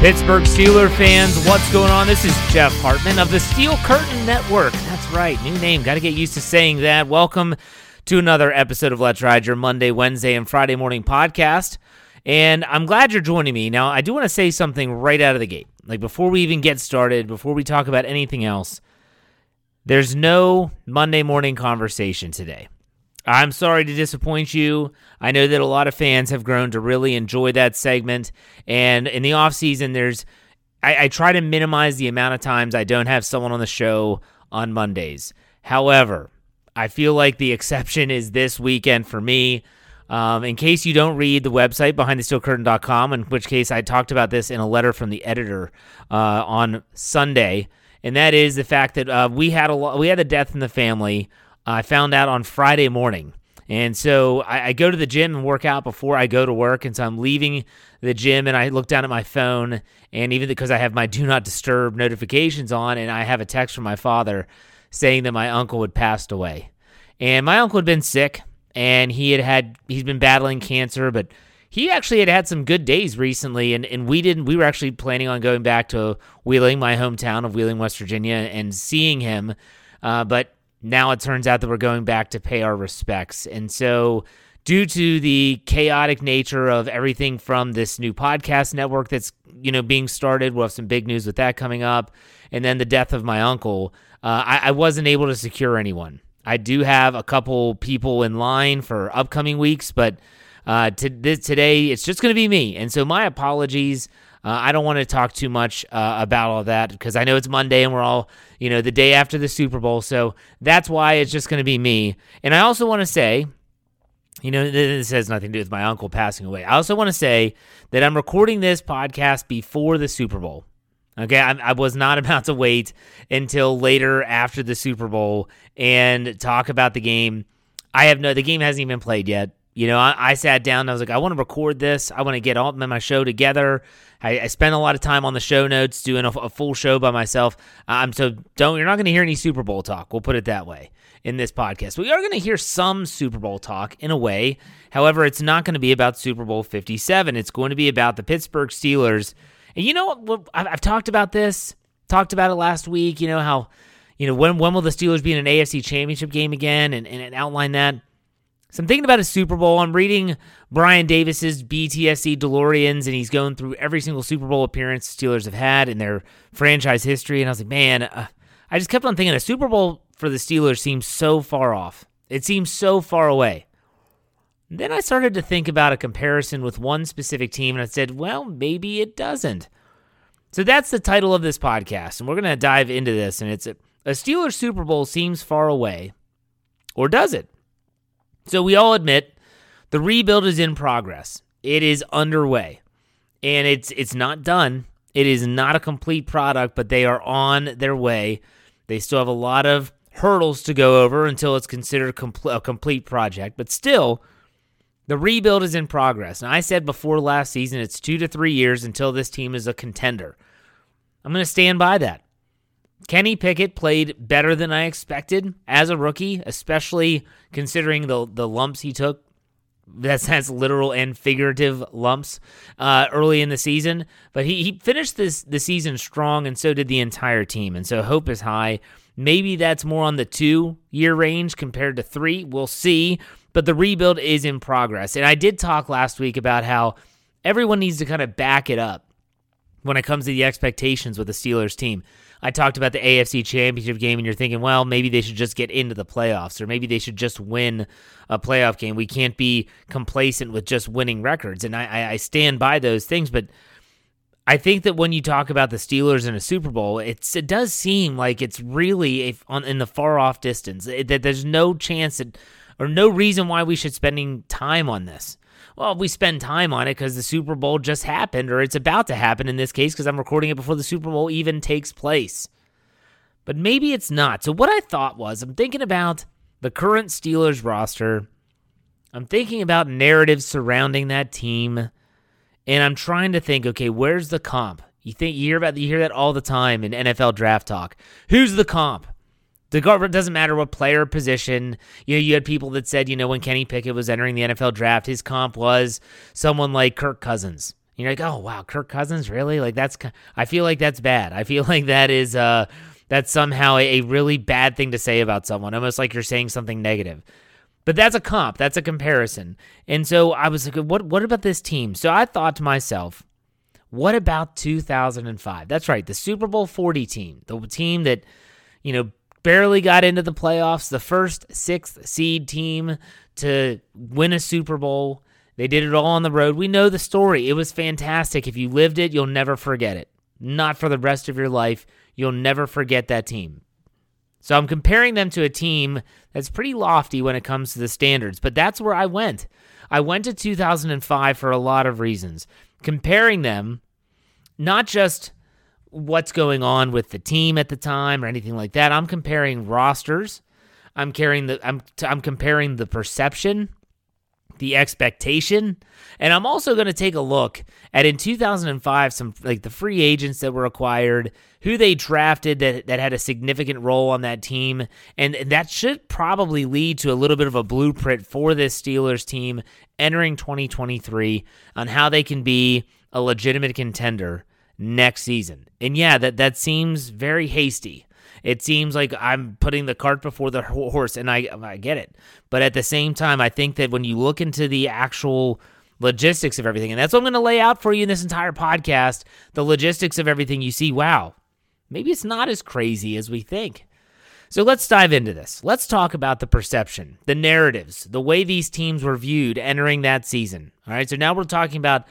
Pittsburgh Steeler fans, what's going on? This is Jeff Hartman of the Steel Curtain Network. That's right, new name. Got to get used to saying that. Welcome to another episode of Let's Ride, your Monday, Wednesday, and Friday morning podcast. And I'm glad you're joining me. Now, I do want to say something right out of the gate. Like before we even get started, before we talk about anything else, there's no Monday morning conversation today. I'm sorry to disappoint you. I know that a lot of fans have grown to really enjoy that segment. And in the off season, there's I, I try to minimize the amount of times I don't have someone on the show on Mondays. However, I feel like the exception is this weekend for me. Um, in case you don't read the website behindthesteelcurtain.com, in which case I talked about this in a letter from the editor uh, on Sunday, and that is the fact that uh, we had a lo- we had a death in the family. I found out on Friday morning. And so I, I, go to the gym and work out before I go to work. And so I'm leaving the gym and I look down at my phone. And even because I have my do not disturb notifications on, and I have a text from my father saying that my uncle had passed away. And my uncle had been sick and he had had, he's been battling cancer, but he actually had had some good days recently. And, and we didn't, we were actually planning on going back to Wheeling, my hometown of Wheeling, West Virginia, and seeing him. Uh, but now it turns out that we're going back to pay our respects. And so, due to the chaotic nature of everything from this new podcast network that's you know being started, we'll have some big news with that coming up, and then the death of my uncle. Uh, I, I wasn't able to secure anyone. I do have a couple people in line for upcoming weeks, but uh, to today it's just going to be me. And so my apologies. Uh, I don't want to talk too much uh, about all that because I know it's Monday and we're all, you know, the day after the Super Bowl. So that's why it's just going to be me. And I also want to say, you know, this has nothing to do with my uncle passing away. I also want to say that I'm recording this podcast before the Super Bowl. Okay, I, I, was not about to wait until later after the Super Bowl and talk about the game. I have no, the game hasn't even played yet. You know, I, I sat down I was like, I want to record this. I want to get all my show together. I, I spent a lot of time on the show notes doing a, a full show by myself. Um, so don't you're not going to hear any Super Bowl talk. We'll put it that way in this podcast. We are going to hear some Super Bowl talk in a way. However, it's not going to be about Super Bowl 57. It's going to be about the Pittsburgh Steelers. And you know what? I've, talked about this. Talked about it last week. You know how, you know when when will the Steelers be in an AFC Championship game again, and, and outline that. So I'm thinking about a Super Bowl. I'm reading Brian Davis's BTSC DeLoreans, and he's going through every single Super Bowl appearance the Steelers have had in their franchise history. And I was like, man, uh, I just kept on thinking a Super Bowl for the Steelers seems so far off. It seems so far away. Then I started to think about a comparison with one specific team, and I said, well, maybe it doesn't. So that's the title of this podcast, and we're going to dive into this. And it's a, a Steelers Super Bowl seems far away, or does it? So we all admit the rebuild is in progress. It is underway, and it's it's not done. It is not a complete product, but they are on their way. They still have a lot of hurdles to go over until it's considered a complete project, but still the rebuild is in progress. And I said before last season, it's two to three years until this team is a contender. I'm going to stand by that. Kenny Pickett played better than I expected as a rookie, especially considering the the lumps he took. That's has literal and figurative lumps uh, early in the season, but he, he finished this the season strong, and so did the entire team. And so hope is high. Maybe that's more on the two year range compared to three. We'll see but the rebuild is in progress. And I did talk last week about how everyone needs to kind of back it up when it comes to the expectations with the Steelers team. I talked about the AFC Championship game, and you're thinking, well, maybe they should just get into the playoffs, or maybe they should just win a playoff game. We can't be complacent with just winning records, and I, I stand by those things. But I think that when you talk about the Steelers in a Super Bowl, it's it does seem like it's really on in the far off distance. that there's no chance that or no reason why we should spending time on this. Well, we spend time on it because the Super Bowl just happened, or it's about to happen in this case because I'm recording it before the Super Bowl even takes place. But maybe it's not. So, what I thought was I'm thinking about the current Steelers roster, I'm thinking about narratives surrounding that team, and I'm trying to think okay, where's the comp? You think you hear about you hear that all the time in NFL draft talk. Who's the comp? The it doesn't matter what player position. You know, you had people that said, you know, when Kenny Pickett was entering the NFL draft, his comp was someone like Kirk Cousins. You're like, oh wow, Kirk Cousins, really? Like that's. I feel like that's bad. I feel like that is uh that's somehow a, a really bad thing to say about someone, almost like you're saying something negative. But that's a comp. That's a comparison. And so I was like, what what about this team? So I thought to myself, what about 2005? That's right, the Super Bowl 40 team, the team that you know barely got into the playoffs, the first sixth seed team to win a Super Bowl. They did it all on the road. We know the story. It was fantastic. If you lived it, you'll never forget it. Not for the rest of your life. You'll never forget that team. So I'm comparing them to a team that's pretty lofty when it comes to the standards, but that's where I went. I went to 2005 for a lot of reasons. Comparing them, not just what's going on with the team at the time or anything like that. I'm comparing rosters. I'm carrying the I'm I'm comparing the perception, the expectation, and I'm also going to take a look at in 2005 some like the free agents that were acquired, who they drafted that that had a significant role on that team, and that should probably lead to a little bit of a blueprint for this Steelers team entering 2023 on how they can be a legitimate contender next season. And yeah, that that seems very hasty. It seems like I'm putting the cart before the horse, and I I get it. But at the same time, I think that when you look into the actual logistics of everything, and that's what I'm going to lay out for you in this entire podcast, the logistics of everything, you see, wow, maybe it's not as crazy as we think. So let's dive into this. Let's talk about the perception, the narratives, the way these teams were viewed entering that season. All right, so now we're talking about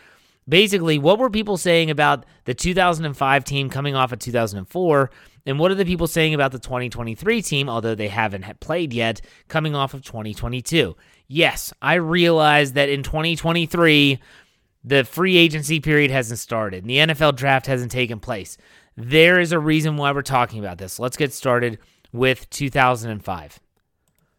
basically, what were people saying about the 2005 team coming off of 2004? And what are the people saying about the 2023 team, although they haven't played yet, coming off of 2022? Yes, I realize that in 2023, the free agency period hasn't started and the NFL draft hasn't taken place. There is a reason why we're talking about this. Let's get started with 2005.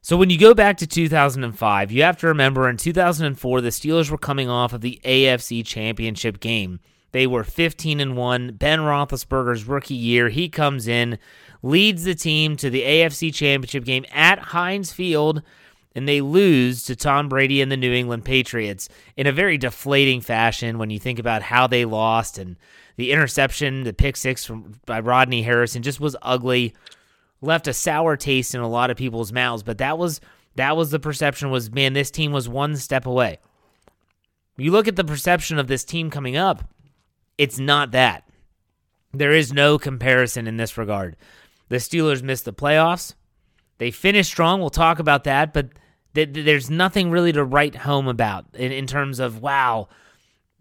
So when you go back to 2005, you have to remember in 2004 the Steelers were coming off of the AFC Championship game. They were 15 and 1. Ben Roethlisberger's rookie year, he comes in, leads the team to the AFC Championship game at Heinz Field, and they lose to Tom Brady and the New England Patriots in a very deflating fashion when you think about how they lost and the interception, the pick six from by Rodney Harrison just was ugly left a sour taste in a lot of people's mouths, but that was That was the perception was man, this team was one step away. You look at the perception of this team coming up, it's not that. There is no comparison in this regard. The Steelers missed the playoffs. They finished strong. We'll talk about that, but th- there's nothing really to write home about in, in terms of, wow,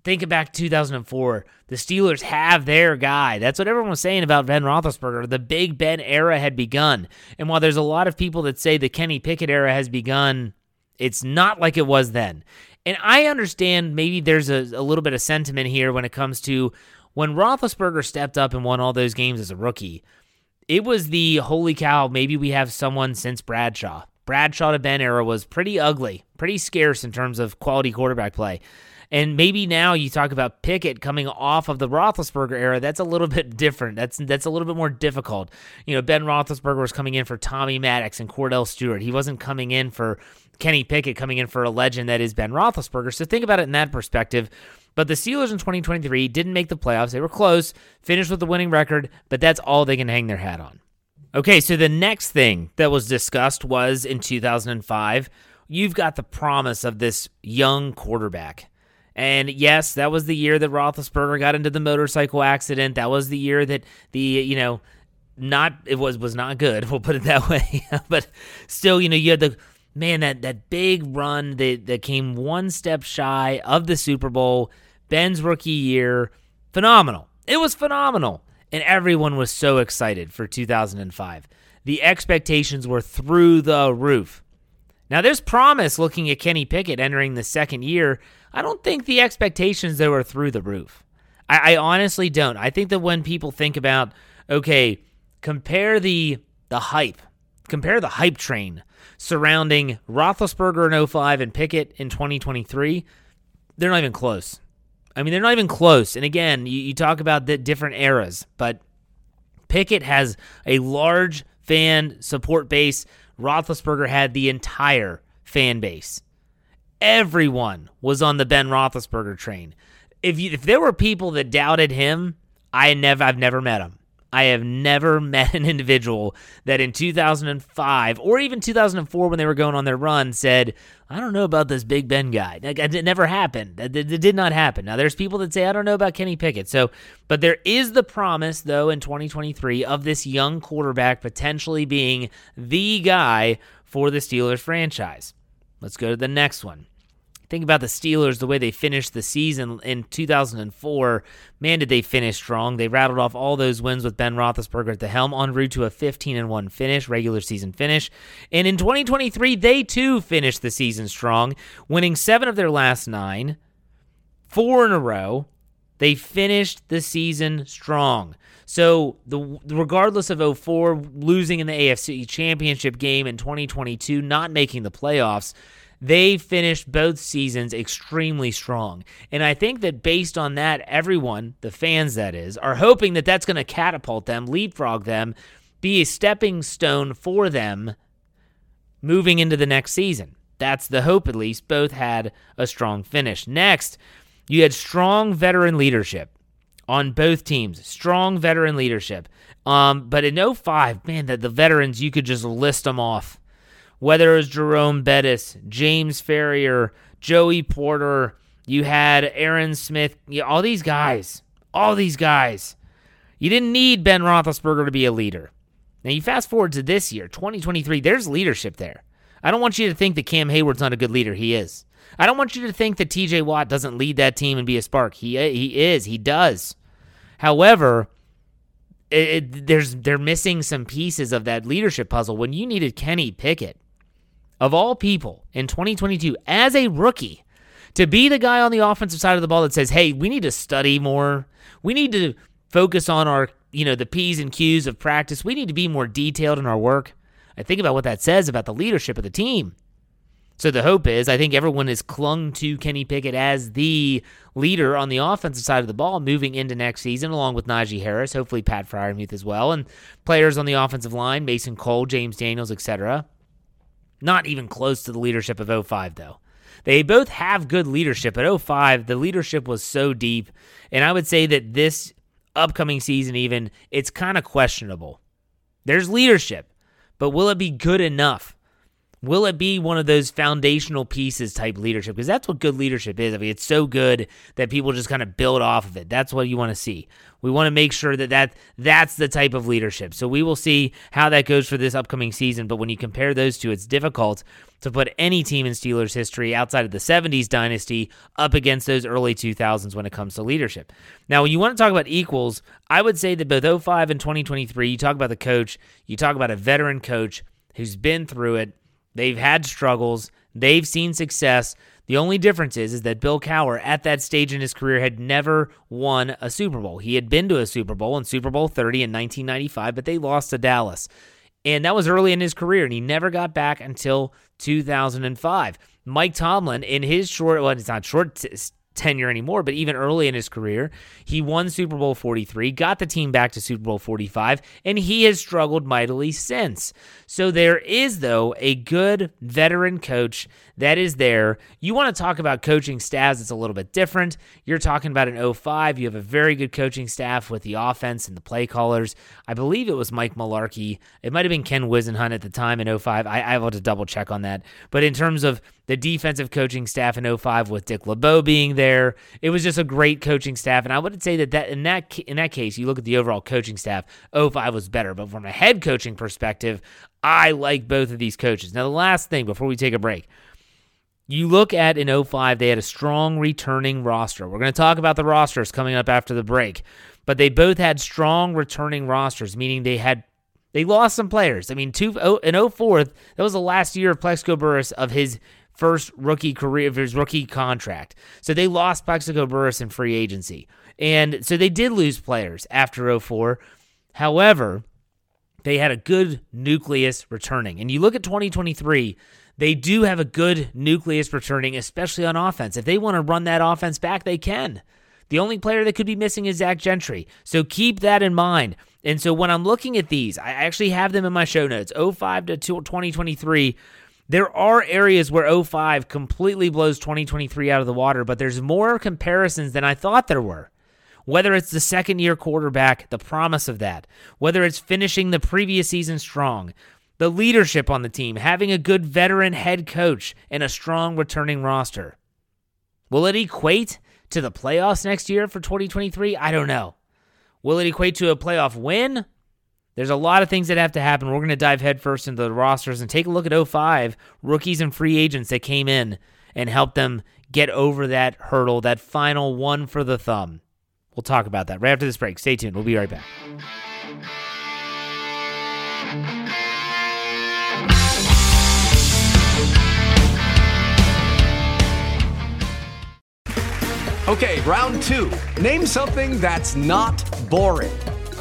think back to 2004. The Steelers have their guy. That's what everyone was saying about Ben Roethlisberger. The Big Ben era had begun. And while there's a lot of people that say the Kenny Pickett era has begun, it's not like it was then. And I understand maybe there's a, a little bit of sentiment here when it comes to when Roethlisberger stepped up and won all those games as a rookie. It was the holy cow, maybe we have someone since Bradshaw. Bradshaw to Ben era was pretty ugly, pretty scarce in terms of quality quarterback play. And maybe now you talk about Pickett coming off of the Roethlisberger era. That's a little bit different. That's that's a little bit more difficult. You know, Ben Roethlisberger was coming in for Tommy Maddox and Kordell Stewart. He wasn't coming in for Kenny Pickett, coming in for a legend that is Ben Roethlisberger. So think about it in that perspective. But the Steelers in 2023 didn't make the playoffs. They were close, finished with a winning record, but that's all they can hang their hat on. Okay, so the next thing that was discussed was in 2005, you've got the promise of this young quarterback. And yes, that was the year that Roethlisberger got into the motorcycle accident. That was the year that the you know not it was was not good. We'll put it that way. but still, you know, you had the man that that big run that that came one step shy of the Super Bowl. Ben's rookie year, phenomenal. It was phenomenal, and everyone was so excited for 2005. The expectations were through the roof. Now, there's promise looking at Kenny Pickett entering the second year. I don't think the expectations though are through the roof. I, I honestly don't. I think that when people think about, okay, compare the the hype, compare the hype train surrounding Roethlisberger in 05 and Pickett in 2023, they're not even close. I mean, they're not even close. And again, you, you talk about the different eras, but Pickett has a large fan support base. Roethlisberger had the entire fan base. Everyone was on the Ben Roethlisberger train. If you, if there were people that doubted him, I never I've never met him. I have never met an individual that in 2005 or even 2004 when they were going on their run said, I don't know about this Big Ben guy. It never happened. It did not happen. Now, there's people that say, I don't know about Kenny Pickett. So, but there is the promise, though, in 2023 of this young quarterback potentially being the guy for the Steelers franchise. Let's go to the next one. Think about the Steelers, the way they finished the season in 2004. Man, did they finish strong. They rattled off all those wins with Ben Roethlisberger at the helm, en route to a 15 and 1 finish, regular season finish. And in 2023, they too finished the season strong, winning seven of their last nine, four in a row. They finished the season strong. So, the regardless of 04 losing in the AFC Championship game in 2022, not making the playoffs, they finished both seasons extremely strong. And I think that based on that, everyone, the fans that is, are hoping that that's going to catapult them, leapfrog them, be a stepping stone for them moving into the next season. That's the hope, at least. Both had a strong finish. Next, you had strong veteran leadership on both teams. Strong veteran leadership. Um, but in 05, man, the, the veterans, you could just list them off whether it was Jerome Bettis, James Farrior, Joey Porter, you had Aaron Smith, all these guys, all these guys. You didn't need Ben Roethlisberger to be a leader. Now you fast forward to this year, 2023. There's leadership there. I don't want you to think that Cam Heyward's not a good leader. He is. I don't want you to think that T.J. Watt doesn't lead that team and be a spark. He uh, he is. He does. However, it, it, there's they're missing some pieces of that leadership puzzle. When you needed Kenny Pickett, of all people in 2022 as a rookie to be the guy on the offensive side of the ball that says, "Hey, we need to study more. We need to focus on our, you know, the P's and Q's of practice. We need to be more detailed in our work." I think about what that says about the leadership of the team. So the hope is, I think everyone has clung to Kenny Pickett as the leader on the offensive side of the ball moving into next season, along with Najee Harris, hopefully Pat Freiermuth as well, and players on the offensive line, Mason Cole, James Daniels, etc. Not even close to the leadership of 05, though. They both have good leadership. At 05, the leadership was so deep. And I would say that this upcoming season, even, it's kind of questionable. There's leadership, but will it be good enough? Will it be one of those foundational pieces type leadership? Because that's what good leadership is. I mean, it's so good that people just kind of build off of it. That's what you want to see. We want to make sure that, that that's the type of leadership. So we will see how that goes for this upcoming season. But when you compare those two, it's difficult to put any team in Steelers history outside of the 70s dynasty up against those early 2000s when it comes to leadership. Now, when you want to talk about equals, I would say that both 05 and 2023, you talk about the coach, you talk about a veteran coach who's been through it They've had struggles, they've seen success. The only difference is, is that Bill Cowher at that stage in his career had never won a Super Bowl. He had been to a Super Bowl in Super Bowl 30 in 1995, but they lost to Dallas. And that was early in his career, and he never got back until 2005. Mike Tomlin, in his short, well, it's not short tenure anymore, but even early in his career, he won Super Bowl 43, got the team back to Super Bowl 45, and he has struggled mightily since. So there is, though, a good veteran coach that is there. You want to talk about coaching staffs, it's a little bit different. You're talking about an 05. You have a very good coaching staff with the offense and the play callers. I believe it was Mike Mularkey. It might have been Ken Whisenhunt at the time in 05. I, I have to double check on that. But in terms of the defensive coaching staff in 05 with Dick LeBeau being there. It was just a great coaching staff. And I would say that, that in that in that case, you look at the overall coaching staff, 05 was better. But from a head coaching perspective, I like both of these coaches. Now, the last thing before we take a break. You look at in 05, they had a strong returning roster. We're going to talk about the rosters coming up after the break, but they both had strong returning rosters, meaning they had they lost some players. I mean, two in 04, that was the last year of Plaxico Burress of his first rookie career of his rookie contract. So they lost Plaxico Burress in free agency. And so they did lose players after 04. However, they had a good nucleus returning. And you look at 2023, they do have a good nucleus returning, especially on offense. If they want to run that offense back, they can. The only player that could be missing is Zach Gentry. So keep that in mind. And so when I'm looking at these, I actually have them in my show notes 05 to 2023 there are areas where 05 completely blows 2023 out of the water, but there's more comparisons than I thought there were. Whether it's the second year quarterback, the promise of that, whether it's finishing the previous season strong, the leadership on the team, having a good veteran head coach, and a strong returning roster. Will it equate to the playoffs next year for 2023? I don't know. Will it equate to a playoff win? There's a lot of things that have to happen. We're going to dive headfirst into the rosters and take a look at 05 rookies and free agents that came in and helped them get over that hurdle, that final one for the thumb. We'll talk about that right after this break. Stay tuned. We'll be right back. Okay, round two. Name something that's not boring.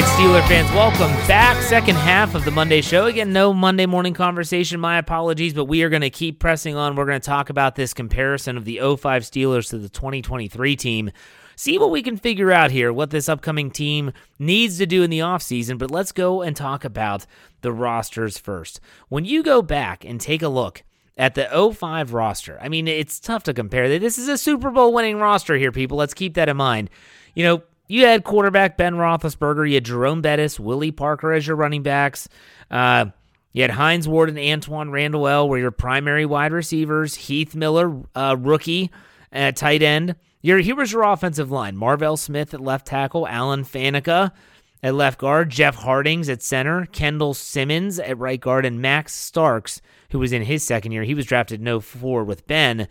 Right, Steeler fans, welcome back. Second half of the Monday show. Again, no Monday morning conversation. My apologies, but we are going to keep pressing on. We're going to talk about this comparison of the 05 Steelers to the 2023 team. See what we can figure out here, what this upcoming team needs to do in the offseason. But let's go and talk about the rosters first. When you go back and take a look at the 05 roster, I mean, it's tough to compare. This is a Super Bowl winning roster here, people. Let's keep that in mind. You know, you had quarterback Ben Roethlisberger, you had Jerome Bettis, Willie Parker as your running backs. Uh, You had Hines Ward and Antwaan Randle were your primary wide receivers. Heath Miller, uh, rookie at tight end. Your, here was your offensive line. Marvel Smith at left tackle. Alan Faneca at left guard. Jeff Hartings at center. Kendall Simmons at right guard. And Max Starks, who was in his second year. He was drafted no 4 with Ben.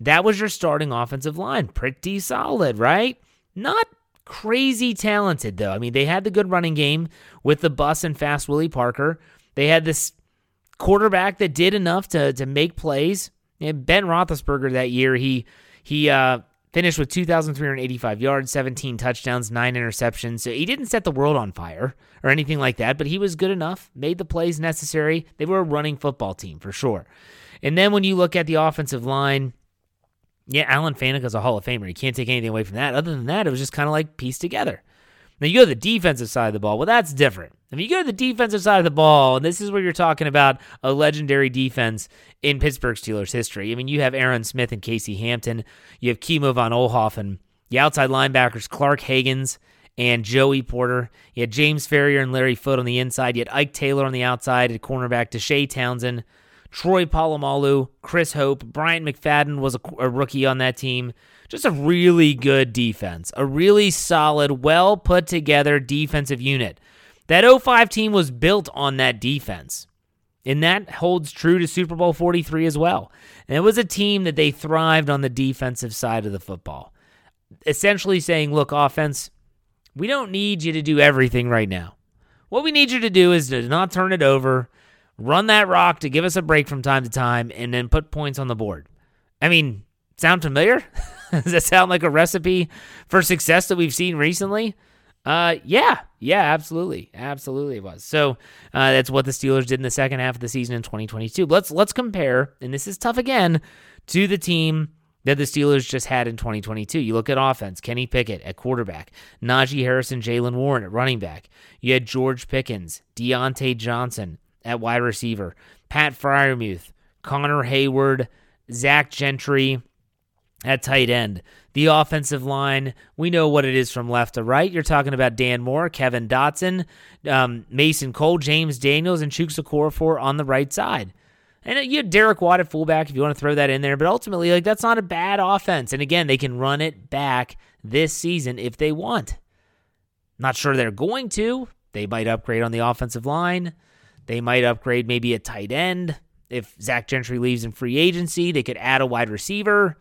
That was your starting offensive line. Pretty solid, right? Not crazy talented, though. I mean, they had the good running game with the bus and fast Willie Parker. They had this quarterback that did enough to to make plays. And ben Roethlisberger that year, he he uh, finished with 2,385 yards, 17 touchdowns, nine interceptions. So he didn't set the world on fire or anything like that, but he was good enough, made the plays necessary. They were a running football team for sure. And then when you look at the offensive line, yeah, Alan is a Hall of Famer. You can't take anything away from that. Other than that, it was just kind of like pieced together. Now you go to the defensive side of the ball. Well, that's different. If you go to the defensive side of the ball, and this is where you're talking about a legendary defense in Pittsburgh Steelers history. I mean, you have Aaron Smith and Casey Hampton. You have Kimo von Oelhoffen. The outside linebackers, Clark Haggans and Joey Porter. You had James Farrior and Larry Foote on the inside. You had Ike Taylor on the outside at cornerback, Deshea Townsend, Troy Polamalu, Chris Hope. Bryant McFadden was a, a rookie on that team. Just a really good defense, a really solid, well put together defensive unit. That 05 team was built on that defense. And that holds true to Super Bowl 43 as well. And it was a team that they thrived on the defensive side of the football. Essentially saying, look, offense, we don't need you to do everything right now. What we need you to do is to not turn it over, run that rock to give us a break from time to time, and then put points on the board. I mean, sound familiar? Does that sound like a recipe for success that we've seen recently? Uh, yeah, yeah, absolutely, absolutely, it was. So uh, that's what the Steelers did in the second half of the season in 2022. Let's let's compare, and this is tough again, to the team that the Steelers just had in 2022. You look at offense: Kenny Pickett at quarterback, Najee Harrison, Jaylen Warren at running back. You had George Pickens, Diontae Johnson at wide receiver, Pat Freiermuth, Connor Heyward, Zach Gentry at tight end. The offensive line, we know what it is from left to right. You're talking about Dan Moore, Kevin Dotson, um, Mason Cole, James Daniels, and Chuks Okorafor on the right side. And you had Derek Watt at fullback if you want to throw that in there. But ultimately, like that's not a bad offense. And again, they can run it back this season if they want. Not sure they're going to. They might upgrade on the offensive line. They might upgrade maybe a tight end. If Zach Gentry leaves in free agency, they could add a wide receiver.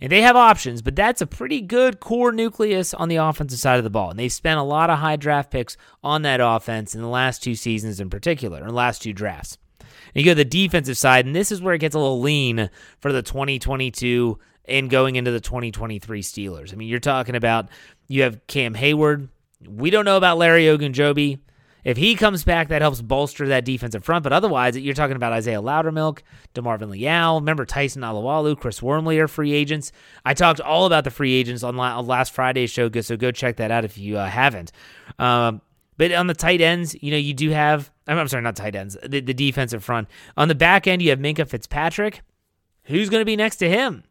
And they have options, but that's a pretty good core nucleus on the offensive side of the ball. And they've spent a lot of high draft picks on that offense in the last two seasons in particular, or last two drafts. And you go to the defensive side, and this is where it gets a little lean for the 2022 and going into the 2023 Steelers. I mean, you're talking about you have Cam Heyward. We don't know about Larry Ogunjobi. If he comes back, that helps bolster that defensive front. But otherwise, you're talking about Isaiah Loudermilk, DeMarvin Leal. Remember Tyson Alualu, Chris Wormley are free agents. I talked all about the free agents on last Friday's show, so go check that out if you uh, haven't. Um, but on the tight ends, you know, you do have, I'm sorry, not tight ends, the, the defensive front. On the back end, you have Minkah Fitzpatrick. Who's going to be next to him?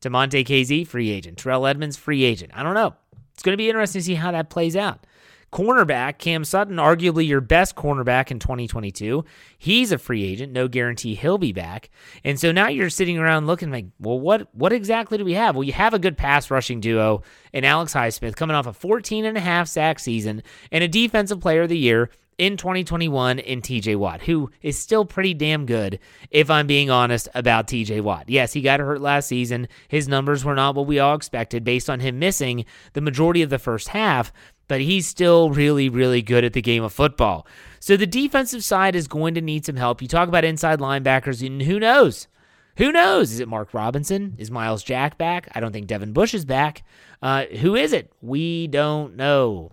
Damontae Kazee, free agent. Terrell Edmunds, free agent. I don't know. It's going to be interesting to see how that plays out. Cornerback, Cam Sutton, arguably your best cornerback in 2022. He's a free agent, no guarantee he'll be back. And so now you're sitting around looking like, well, what what exactly do we have? Well, you have a good pass rushing duo in Alex Highsmith coming off a 14 and a half sack season and a defensive player of the year in 2021 in TJ Watt, who is still pretty damn good, if I'm being honest about TJ Watt. Yes, he got hurt last season. His numbers were not what we all expected based on him missing the majority of the first half, but he's still really, really good at the game of football. So the defensive side is going to need some help. You talk about inside linebackers, and who knows? Who knows? Is it Mark Robinson? Is Myles Jack back? I don't think Devin Bush is back. Uh, who is it? We don't know.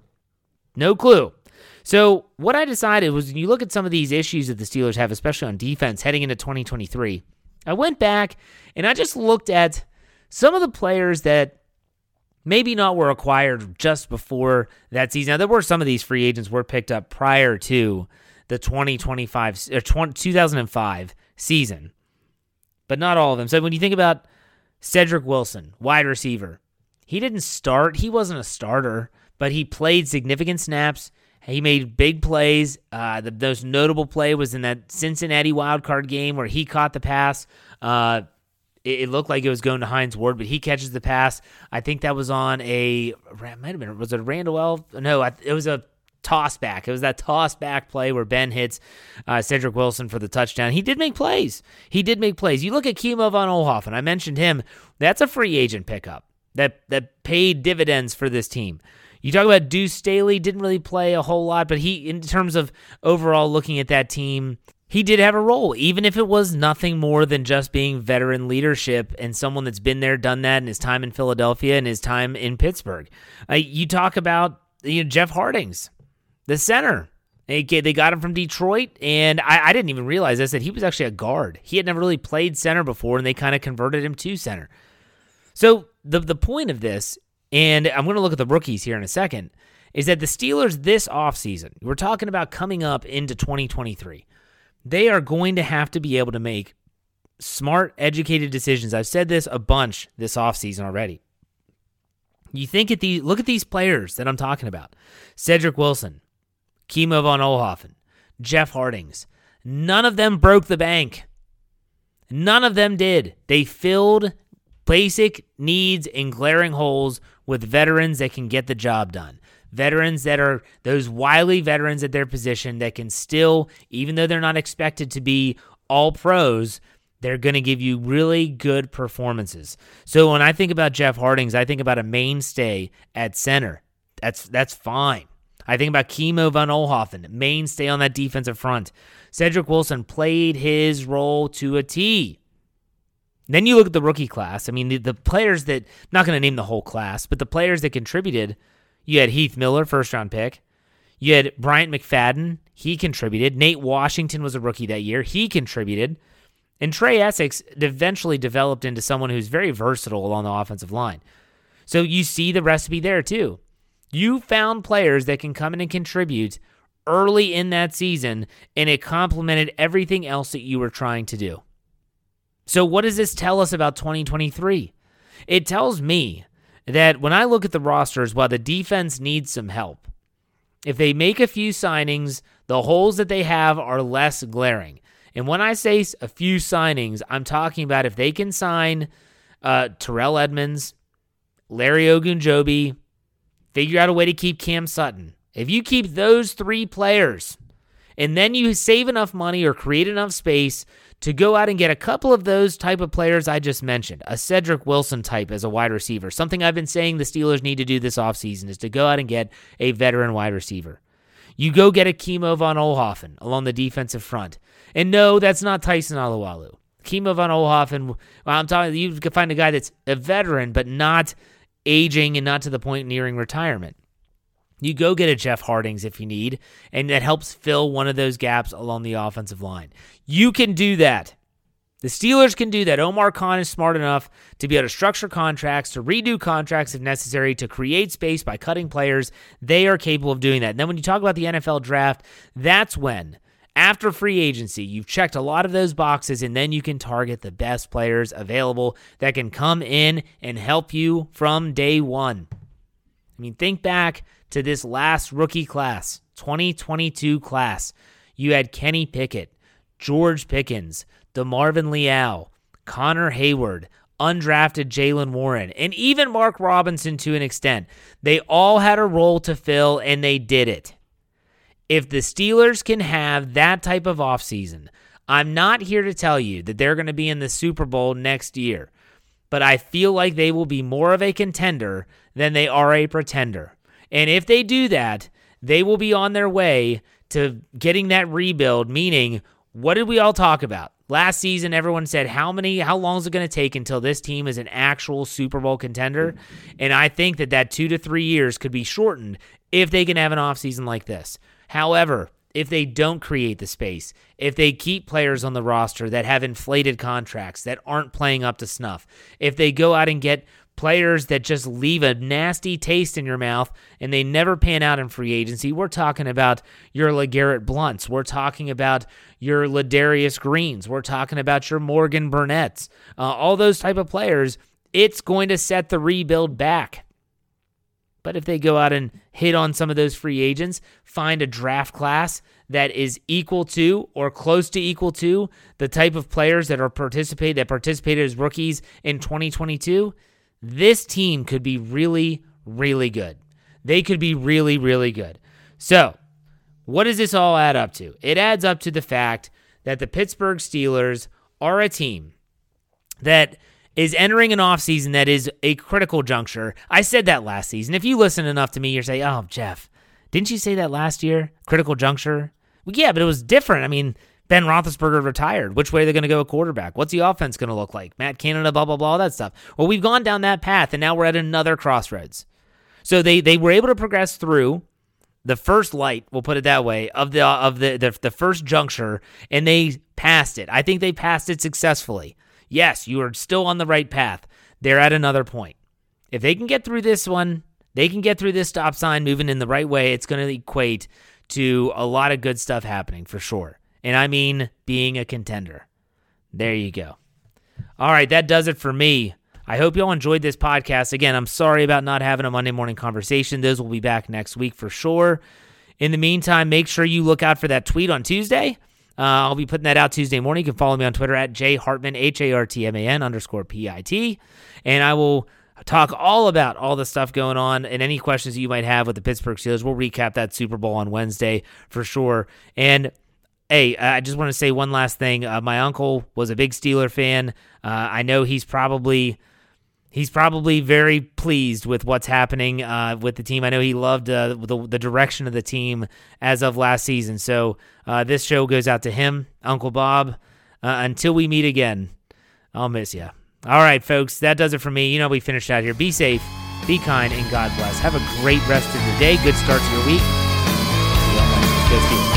No clue. So, what I decided was when you look at some of these issues that the Steelers have, especially on defense heading into 2023, I went back and I just looked at some of the players that maybe not were acquired just before that season. Now, there were some of these free agents were picked up prior to the 2025 or 20, 2005 season, but not all of them. So when you think about Cedric Wilson, wide receiver, he didn't start. He wasn't a starter, but he played significant snaps. He made big plays. Uh, the most notable play was in that Cincinnati wild card game where he caught the pass. Uh, it, it, looked like it was going to Hines Ward, but he catches the pass. I think that was on a might have been was it Randle El? No, it was a toss back. It was that toss back play where Ben hits uh, Cedric Wilson for the touchdown. He did make plays. He did make plays. You look at Kimo von Olhoff, and I mentioned him. That's a free agent pickup that that paid dividends for this team. You talk about Deuce Staley, didn't really play a whole lot, but he, in terms of overall looking at that team, he did have a role, even if it was nothing more than just being veteran leadership and someone that's been there, done that in his time in Philadelphia and his time in Pittsburgh. Uh, you talk about you know, Jeff Hartings, the center. They, got him from Detroit, and I, I didn't even realize this that he was actually a guard. He had never really played center before, and they kind of converted him to center. So the the point of this and I'm going to look at the rookies here in a second, is that the Steelers this offseason, we're talking about coming up into 2023, they are going to have to be able to make smart, educated decisions. I've said this a bunch this offseason already. You think at the look at these players that I'm talking about. Cedric Wilson, Kimo von Oelhoffen, Jeff Hartings. None of them broke the bank. None of them did. They filled basic needs and glaring holes with veterans that can get the job done. Veterans that are those wily veterans at their position that can still, even though they're not expected to be all pros, they're going to give you really good performances. So when I think about Jeff Hartings, I think about a mainstay at center. That's that's fine. I think about Kimo von Oelhoffen, mainstay on that defensive front. Cedric Wilson played his role to a T. Then you look at the rookie class. I mean, the, the players that, not going to name the whole class, but the players that contributed, you had Heath Miller, first round pick. You had Bryant McFadden. He contributed. Nate Washington was a rookie that year. He contributed. And Trey Essex eventually developed into someone who's very versatile along the offensive line. So you see the recipe there too. You found players that can come in and contribute early in that season, and it complemented everything else that you were trying to do. So, what does this tell us about 2023? It tells me that when I look at the rosters, while the defense needs some help, if they make a few signings, the holes that they have are less glaring. And when I say a few signings, I'm talking about if they can sign uh, Terrell Edmunds, Larry Ogunjobi, figure out a way to keep Cam Sutton. If you keep those three players and then you save enough money or create enough space to go out and get a couple of those type of players I just mentioned, a Cedric Wilson type as a wide receiver. Something I've been saying the Steelers need to do this offseason is to go out and get a veteran wide receiver. You go get a Kimo von Oelhoffen along the defensive front. And no, that's not Tyson Alualu. Kimo von Oelhoffen, well, I'm talking, you can find a guy that's a veteran, but not aging and not to the point nearing retirement. You go get a Jeff Hartings if you need, and that helps fill one of those gaps along the offensive line. You can do that. The Steelers can do that. Omar Khan is smart enough to be able to structure contracts, to redo contracts if necessary, to create space by cutting players. They are capable of doing that. And then when you talk about the NFL draft, that's when, after free agency, you've checked a lot of those boxes, and then you can target the best players available that can come in and help you from day one. I mean, think back to this last rookie class, 2022 class. You had Kenny Pickett, George Pickens, DeMarvin Leal, Connor Heyward, undrafted Jaylen Warren, and even Mark Robinson to an extent. They all had a role to fill, and they did it. If the Steelers can have that type of offseason, I'm not here to tell you that they're going to be in the Super Bowl next year, but I feel like they will be more of a contender than they are a pretender. And if they do that, they will be on their way to getting that rebuild, meaning, what did we all talk about? Last season, everyone said, how many, how long is it going to take until this team is an actual Super Bowl contender? And I think that that two to three years could be shortened if they can have an offseason like this. However, if they don't create the space, if they keep players on the roster that have inflated contracts that aren't playing up to snuff, if they go out and get players that just leave a nasty taste in your mouth and they never pan out in free agency. We're talking about your LeGarrette Blunts. We're talking about your Ladarius Greens. We're talking about your Morgan Burnett's. Uh, all those type of players. It's going to set the rebuild back. But if they go out and hit on some of those free agents, find a draft class that is equal to or close to equal to the type of players that are participate that participated as rookies in 2022, this team could be really, really good. They could be really, really good. So, what does this all add up to? It adds up to the fact that the Pittsburgh Steelers are a team that is entering an offseason that is a critical juncture. I said that last season. If you listen enough to me, you're saying, oh, Jeff, didn't you say that last year? Critical juncture? Well, yeah, but it was different. I mean, Ben Roethlisberger retired. Which way are they going to go a quarterback? What's the offense going to look like? Matt Canada, blah, blah, blah, all that stuff. Well, we've gone down that path, and now we're at another crossroads. So they, they were able to progress through the first light, we'll put it that way, of the of the, the the first juncture, and they passed it. I think they passed it successfully. Yes, you are still on the right path. They're at another point. If they can get through this one, they can get through this stop sign moving in the right way, it's going to equate to a lot of good stuff happening for sure. And I mean being a contender. There you go. All right, that does it for me. I hope y'all enjoyed this podcast. Again, I'm sorry about not having a Monday morning conversation. Those will be back next week for sure. In the meantime, make sure you look out for that tweet on Tuesday. Uh, I'll be putting that out Tuesday morning. You can follow me on Twitter at jhartman, H A R T M A N underscore P I T. And I will talk all about all the stuff going on and any questions that you might have with the Pittsburgh Steelers. We'll recap that Super Bowl on Wednesday for sure. And Hey, I just want to say one last thing. Uh, my uncle was a big Steeler fan. Uh, I know he's probably he's probably very pleased with what's happening uh, with the team. I know he loved uh, the, the direction of the team as of last season. So uh, this show goes out to him, Uncle Bob. Uh, until we meet again, I'll miss you. All right, folks, that does it for me. You know, we finished out here. Be safe, be kind, and God bless. Have a great rest of your day. Good start to your week. Go.